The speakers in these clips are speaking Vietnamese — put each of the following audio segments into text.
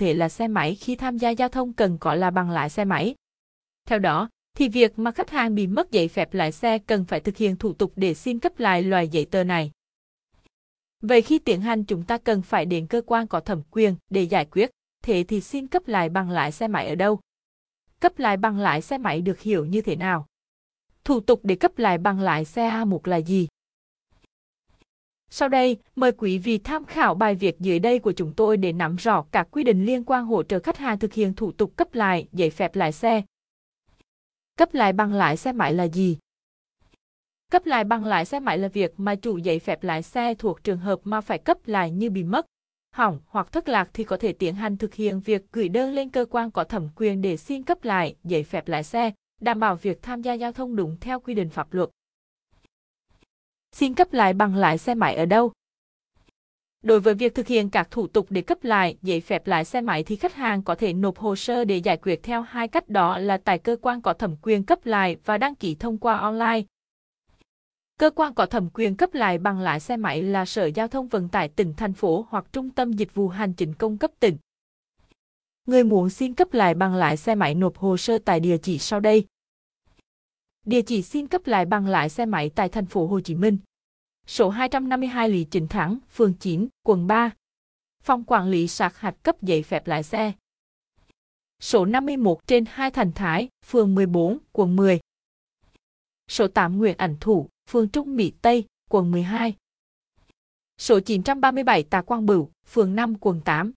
thể là xe máy khi tham gia giao thông cần có là bằng lái xe máy. Theo đó, thì việc mà khách hàng bị mất giấy phép lái xe cần phải thực hiện thủ tục để xin cấp lại loại giấy tờ này. Vậy khi tiến hành chúng ta cần phải đến cơ quan có thẩm quyền để giải quyết, thế thì xin cấp lại bằng lái xe máy ở đâu? Cấp lại bằng lái xe máy được hiểu như thế nào? Thủ tục để cấp lại bằng lái xe A1 là gì? Sau đây, mời quý vị tham khảo bài viết dưới đây của chúng tôi để nắm rõ các quy định liên quan hỗ trợ khách hàng thực hiện thủ tục cấp lại giấy phép lái xe. Cấp lại bằng lái xe máy là gì? Cấp lại bằng lái xe máy là việc mà chủ giấy phép lái xe thuộc trường hợp mà phải cấp lại như bị mất, hỏng hoặc thất lạc thì có thể tiến hành thực hiện việc gửi đơn lên cơ quan có thẩm quyền để xin cấp lại giấy phép lái xe, đảm bảo việc tham gia giao thông đúng theo quy định pháp luật. Xin cấp lại bằng lái xe máy ở đâu? Đối với việc thực hiện các thủ tục để cấp lại, giấy phép lái xe máy thì khách hàng có thể nộp hồ sơ để giải quyết theo hai cách đó là tại cơ quan có thẩm quyền cấp lại và đăng ký thông qua online. Cơ quan có thẩm quyền cấp lại bằng lái xe máy là Sở Giao thông Vận tải tỉnh, thành phố hoặc Trung tâm Dịch vụ Hành chính công cấp tỉnh. Người muốn xin cấp lại bằng lái xe máy nộp hồ sơ tại địa chỉ sau đây. Địa chỉ xin cấp lại bằng lại xe máy tại thành phố Hồ Chí Minh. Số 252 Lý Chính Thắng, phường 9, quận 3. Phòng quản lý sạc hạch cấp giấy phép lái xe. Số 51 trên 2 Thành Thái, phường 14, quận 10. Số 8 Nguyễn Ảnh Thủ, phường Trung Mỹ Tây, quận 12. Số 937 Tà Quang Bửu, phường 5, quận 8.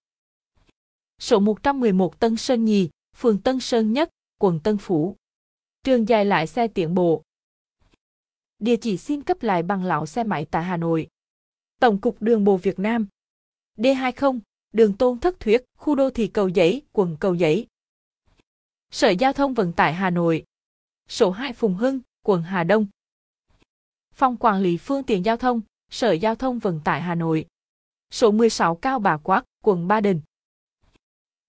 Số 111 Tân Sơn Nhì, phường Tân Sơn Nhất, quận Tân Phú. Trường dài lại xe tiện bộ. Địa chỉ xin cấp lại bằng lão xe máy tại Hà Nội. Tổng cục Đường bộ Việt Nam. D20, đường Tôn Thất Thuyết, khu đô thị Cầu Giấy, quận Cầu Giấy. Sở Giao thông Vận tải Hà Nội. Số 2 Phùng Hưng, quận Hà Đông. Phòng Quản lý Phương tiện Giao thông, Sở Giao thông Vận tải Hà Nội. Số 16 Cao Bà Quát, quận Ba Đình.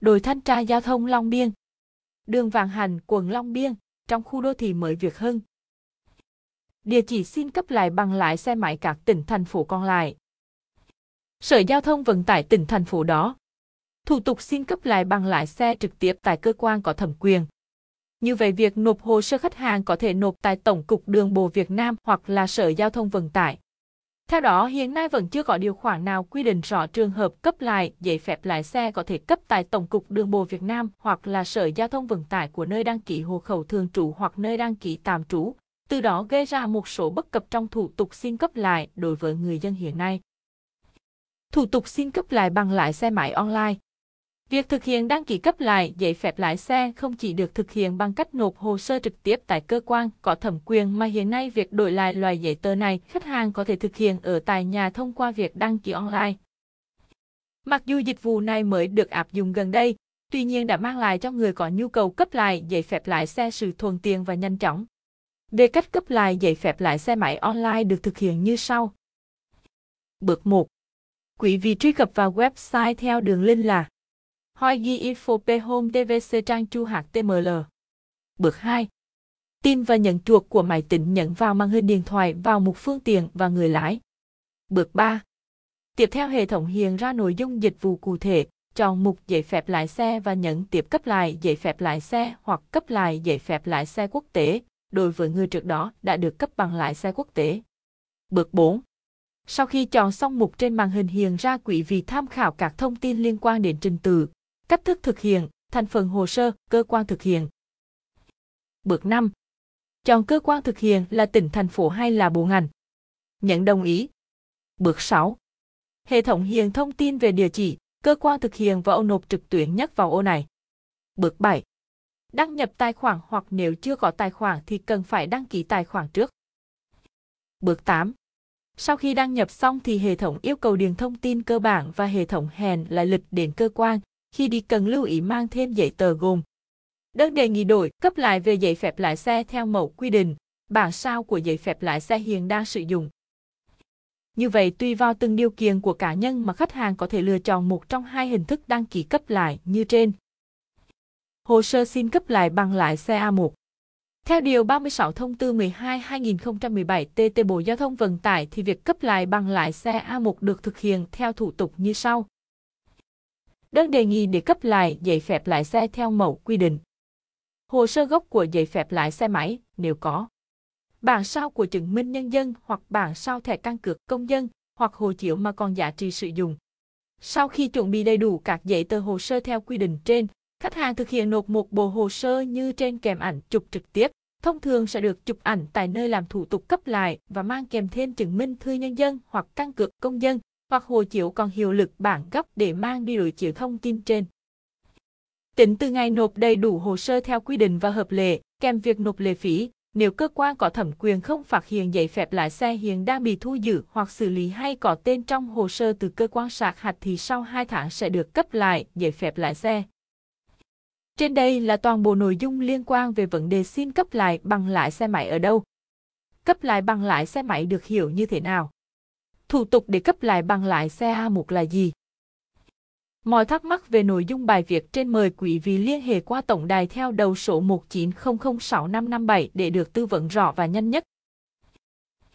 Đội thanh tra Giao thông Long Biên. Đường Vàng Hành, quận Long Biên, trong khu đô thị mới việc hơn Địa chỉ xin cấp lại bằng lái xe máy các tỉnh, thành phố còn lại. Sở Giao thông Vận tải tỉnh, thành phố đó. Thủ tục xin cấp lại bằng lái xe trực tiếp tại cơ quan có thẩm quyền. Như vậy, việc nộp hồ sơ khách hàng có thể nộp tại Tổng cục Đường bộ Việt Nam hoặc là Sở Giao thông Vận tải. Theo đó, hiện nay vẫn chưa có điều khoản nào quy định rõ trường hợp cấp lại giấy phép lái xe có thể cấp tại Tổng cục Đường bộ Việt Nam hoặc là Sở Giao thông Vận tải của nơi đăng ký hộ khẩu thường trú hoặc nơi đăng ký tạm trú, từ đó gây ra một số bất cập trong thủ tục xin cấp lại đối với người dân hiện nay. Thủ tục xin cấp lại bằng lái xe máy online Việc thực hiện đăng ký cấp lại giấy phép lái xe không chỉ được thực hiện bằng cách nộp hồ sơ trực tiếp tại cơ quan có thẩm quyền mà hiện nay việc đổi lại loại giấy tờ này khách hàng có thể thực hiện ở tại nhà thông qua việc đăng ký online. Mặc dù dịch vụ này mới được áp dụng gần đây, tuy nhiên đã mang lại cho người có nhu cầu cấp lại giấy phép lái xe sự thuận tiện và nhanh chóng. Về cách cấp lại giấy phép lái xe máy online được thực hiện như sau. Bước 1. Quý vị truy cập vào website theo đường link là Hoi ghi info p home tvc trang chu html. Bước 2. Tin và nhận chuột của máy tính nhận vào màn hình điện thoại vào mục phương tiện và người lái. Bước 3. Tiếp theo hệ thống hiện ra nội dung dịch vụ cụ thể, chọn mục giấy phép lái xe và nhấn tiếp cấp lại giấy phép lái xe hoặc cấp lại giấy phép lái xe quốc tế đối với người trước đó đã được cấp bằng lái xe quốc tế. Bước 4. Sau khi chọn xong mục trên màn hình hiện ra quý vị tham khảo các thông tin liên quan đến trình tự, cách thức thực hiện, thành phần hồ sơ, cơ quan thực hiện. Bước 5. Chọn cơ quan thực hiện là tỉnh thành phố hay là bộ ngành. nhận đồng ý. Bước 6. Hệ thống hiện thông tin về địa chỉ, cơ quan thực hiện và ô nộp trực tuyến nhắc vào ô này. Bước 7. Đăng nhập tài khoản hoặc nếu chưa có tài khoản thì cần phải đăng ký tài khoản trước. Bước 8. Sau khi đăng nhập xong thì hệ thống yêu cầu điền thông tin cơ bản và hệ thống hẹn lại lịch đến cơ quan, khi đi cần lưu ý mang thêm giấy tờ gồm đơn đề nghị đổi cấp lại về giấy phép lái xe theo mẫu quy định, bản sao của giấy phép lái xe hiện đang sử dụng. Như vậy tùy vào từng điều kiện của cá nhân mà khách hàng có thể lựa chọn một trong hai hình thức đăng ký cấp lại như trên. Hồ sơ xin cấp lại bằng lái xe A1 theo Điều 36 Thông tư 12-2017 TT Bộ Giao thông Vận tải thì việc cấp lại bằng lái xe A1 được thực hiện theo thủ tục như sau. Đơn đề nghị để cấp lại giấy phép lái xe theo mẫu quy định. Hồ sơ gốc của giấy phép lái xe máy nếu có. Bản sao của chứng minh nhân dân hoặc bản sao thẻ căn cước công dân hoặc hộ chiếu mà còn giá trị sử dụng. Sau khi chuẩn bị đầy đủ các giấy tờ hồ sơ theo quy định trên, khách hàng thực hiện nộp một bộ hồ sơ như trên kèm ảnh chụp trực tiếp. Thông thường sẽ được chụp ảnh tại nơi làm thủ tục cấp lại và mang kèm thêm chứng minh thư nhân dân hoặc căn cước công dân hoặc hộ chiếu còn hiệu lực bản gốc để mang đi đối chiếu thông tin trên. Tính từ ngày nộp đầy đủ hồ sơ theo quy định và hợp lệ, kèm việc nộp lệ phí, nếu cơ quan có thẩm quyền không phát hiện giấy phép lái xe hiện đang bị thu giữ hoặc xử lý hay có tên trong hồ sơ từ cơ quan sạc hạch thì sau 2 tháng sẽ được cấp lại giấy phép lái xe. Trên đây là toàn bộ nội dung liên quan về vấn đề xin cấp lại bằng lái xe máy ở đâu. Cấp lại bằng lái xe máy được hiểu như thế nào? Thủ tục để cấp lại bằng lái xe A1 là gì? Mọi thắc mắc về nội dung bài viết trên mời quý vị liên hệ qua tổng đài theo đầu số 19006557 để được tư vấn rõ và nhanh nhất.